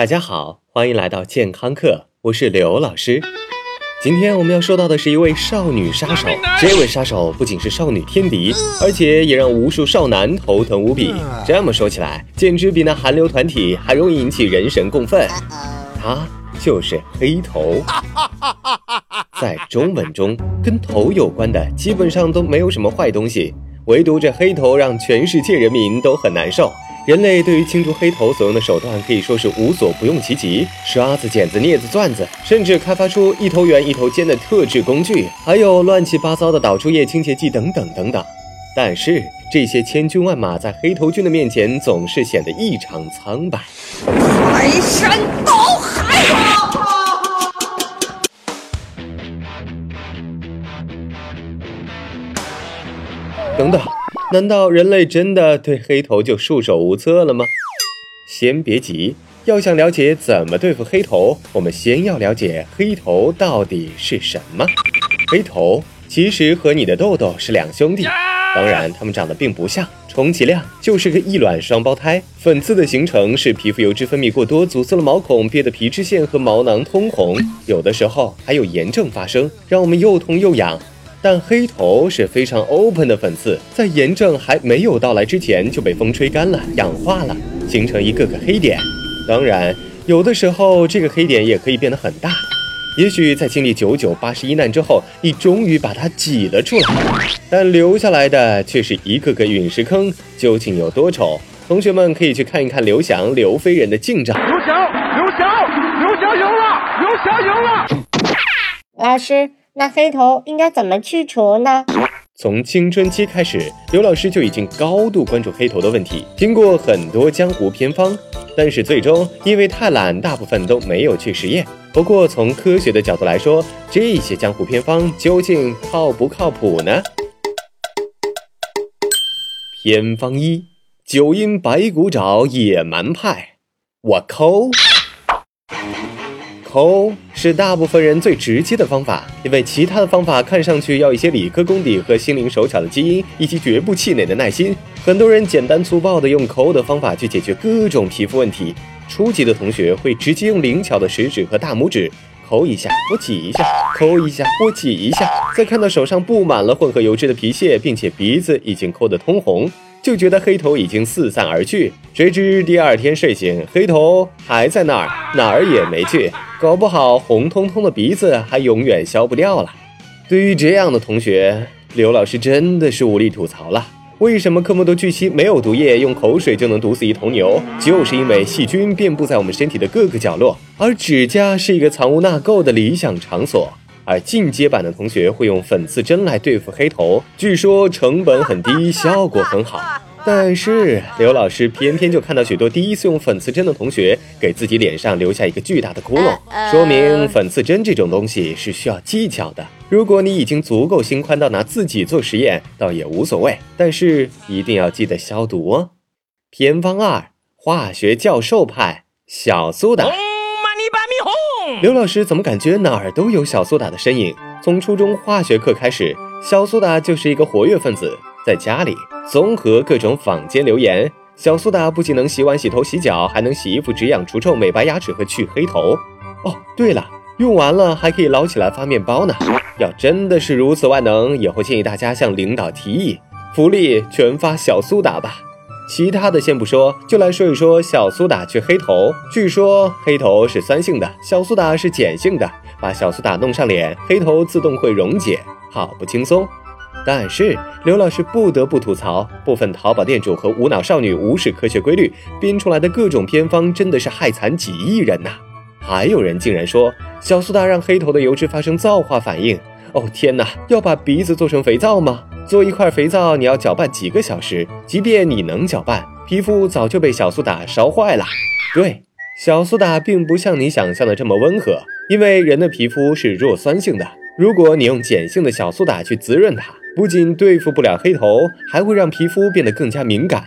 大家好，欢迎来到健康课，我是刘老师。今天我们要说到的是一位少女杀手，这位杀手不仅是少女天敌，而且也让无数少男头疼无比。这么说起来，简直比那韩流团体还容易引起人神共愤。他就是黑头。在中文中，跟头有关的基本上都没有什么坏东西，唯独这黑头让全世界人民都很难受。人类对于清除黑头所用的手段可以说是无所不用其极，刷子、剪子、镊子、钻子，甚至开发出一头圆一头尖的特制工具，还有乱七八糟的导出液清洁剂等等等等。但是这些千军万马在黑头菌的面前总是显得异常苍白。排山倒海！等等。难道人类真的对黑头就束手无策了吗？先别急，要想了解怎么对付黑头，我们先要了解黑头到底是什么。黑头其实和你的痘痘是两兄弟，当然它们长得并不像，充其量就是个异卵双胞胎。粉刺的形成是皮肤油脂分泌过多，阻塞了毛孔，憋得皮脂腺和毛囊通红，有的时候还有炎症发生，让我们又痛又痒。但黑头是非常 open 的粉刺，在炎症还没有到来之前就被风吹干了、氧化了，形成一个个黑点。当然，有的时候这个黑点也可以变得很大。也许在经历九九八十一难之后，你终于把它挤了出来，但留下来的却是一个个陨石坑，究竟有多丑？同学们可以去看一看刘翔、刘飞人的近照。刘翔，刘翔，刘翔赢了，刘翔赢了。老师。那黑头应该怎么去除呢？从青春期开始，刘老师就已经高度关注黑头的问题，听过很多江湖偏方，但是最终因为太懒，大部分都没有去实验。不过从科学的角度来说，这些江湖偏方究竟靠不靠谱呢？偏方一：九阴白骨爪野蛮派，我抠。抠是大部分人最直接的方法，因为其他的方法看上去要一些理科功底和心灵手巧的基因，以及绝不气馁的耐心。很多人简单粗暴的用抠的方法去解决各种皮肤问题。初级的同学会直接用灵巧的食指和大拇指抠一下，我挤一下，抠一下，我挤一下，再看到手上布满了混合油脂的皮屑，并且鼻子已经抠得通红。就觉得黑头已经四散而去，谁知第二天睡醒，黑头还在那儿，哪儿也没去，搞不好红彤彤的鼻子还永远消不掉了。对于这样的同学，刘老师真的是无力吐槽了。为什么科莫多巨蜥没有毒液，用口水就能毒死一头牛？就是因为细菌遍布在我们身体的各个角落，而指甲是一个藏污纳垢的理想场所。而进阶版的同学会用粉刺针来对付黑头，据说成本很低，效果很好。但是刘老师偏偏就看到许多第一次用粉刺针的同学给自己脸上留下一个巨大的窟窿，说明粉刺针这种东西是需要技巧的。如果你已经足够心宽到拿自己做实验，倒也无所谓，但是一定要记得消毒哦。偏方二：化学教授派小苏打。刘老师怎么感觉哪儿都有小苏打的身影？从初中化学课开始，小苏打就是一个活跃分子。在家里，综合各种坊间留言，小苏打不仅能洗碗、洗头、洗脚，还能洗衣服、止痒、除臭、美白牙齿和去黑头。哦，对了，用完了还可以捞起来发面包呢。要真的是如此万能，以后建议大家向领导提议，福利全发小苏打吧。其他的先不说，就来说一说小苏打去黑头。据说黑头是酸性的，小苏打是碱性的。把小苏打弄上脸，黑头自动会溶解，好不轻松。但是刘老师不得不吐槽，部分淘宝店主和无脑少女无视科学规律，编出来的各种偏方真的是害惨几亿人呐！还有人竟然说小苏打让黑头的油脂发生皂化反应。哦天哪，要把鼻子做成肥皂吗？做一块肥皂，你要搅拌几个小时。即便你能搅拌，皮肤早就被小苏打烧坏了。对，小苏打并不像你想象的这么温和，因为人的皮肤是弱酸性的。如果你用碱性的小苏打去滋润它，不仅对付不了黑头，还会让皮肤变得更加敏感。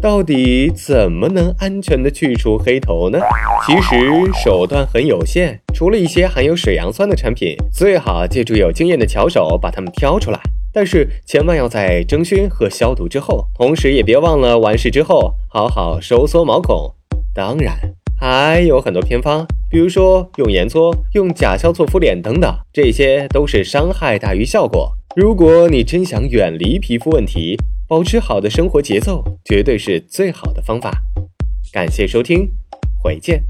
到底怎么能安全的去除黑头呢？其实手段很有限，除了一些含有水杨酸的产品，最好借助有经验的巧手把它们挑出来。但是千万要在蒸熏和消毒之后，同时也别忘了完事之后好好收缩毛孔。当然，还有很多偏方，比如说用盐搓、用甲硝唑敷脸等等，这些都是伤害大于效果。如果你真想远离皮肤问题，保持好的生活节奏，绝对是最好的方法。感谢收听，回见。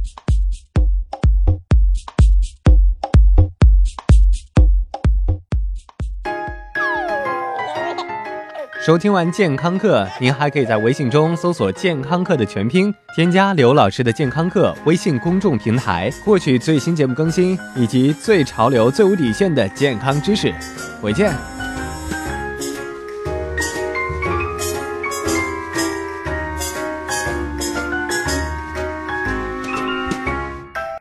收听完健康课，您还可以在微信中搜索“健康课”的全拼，添加刘老师的健康课微信公众平台，获取最新节目更新以及最潮流、最无底线的健康知识。回见。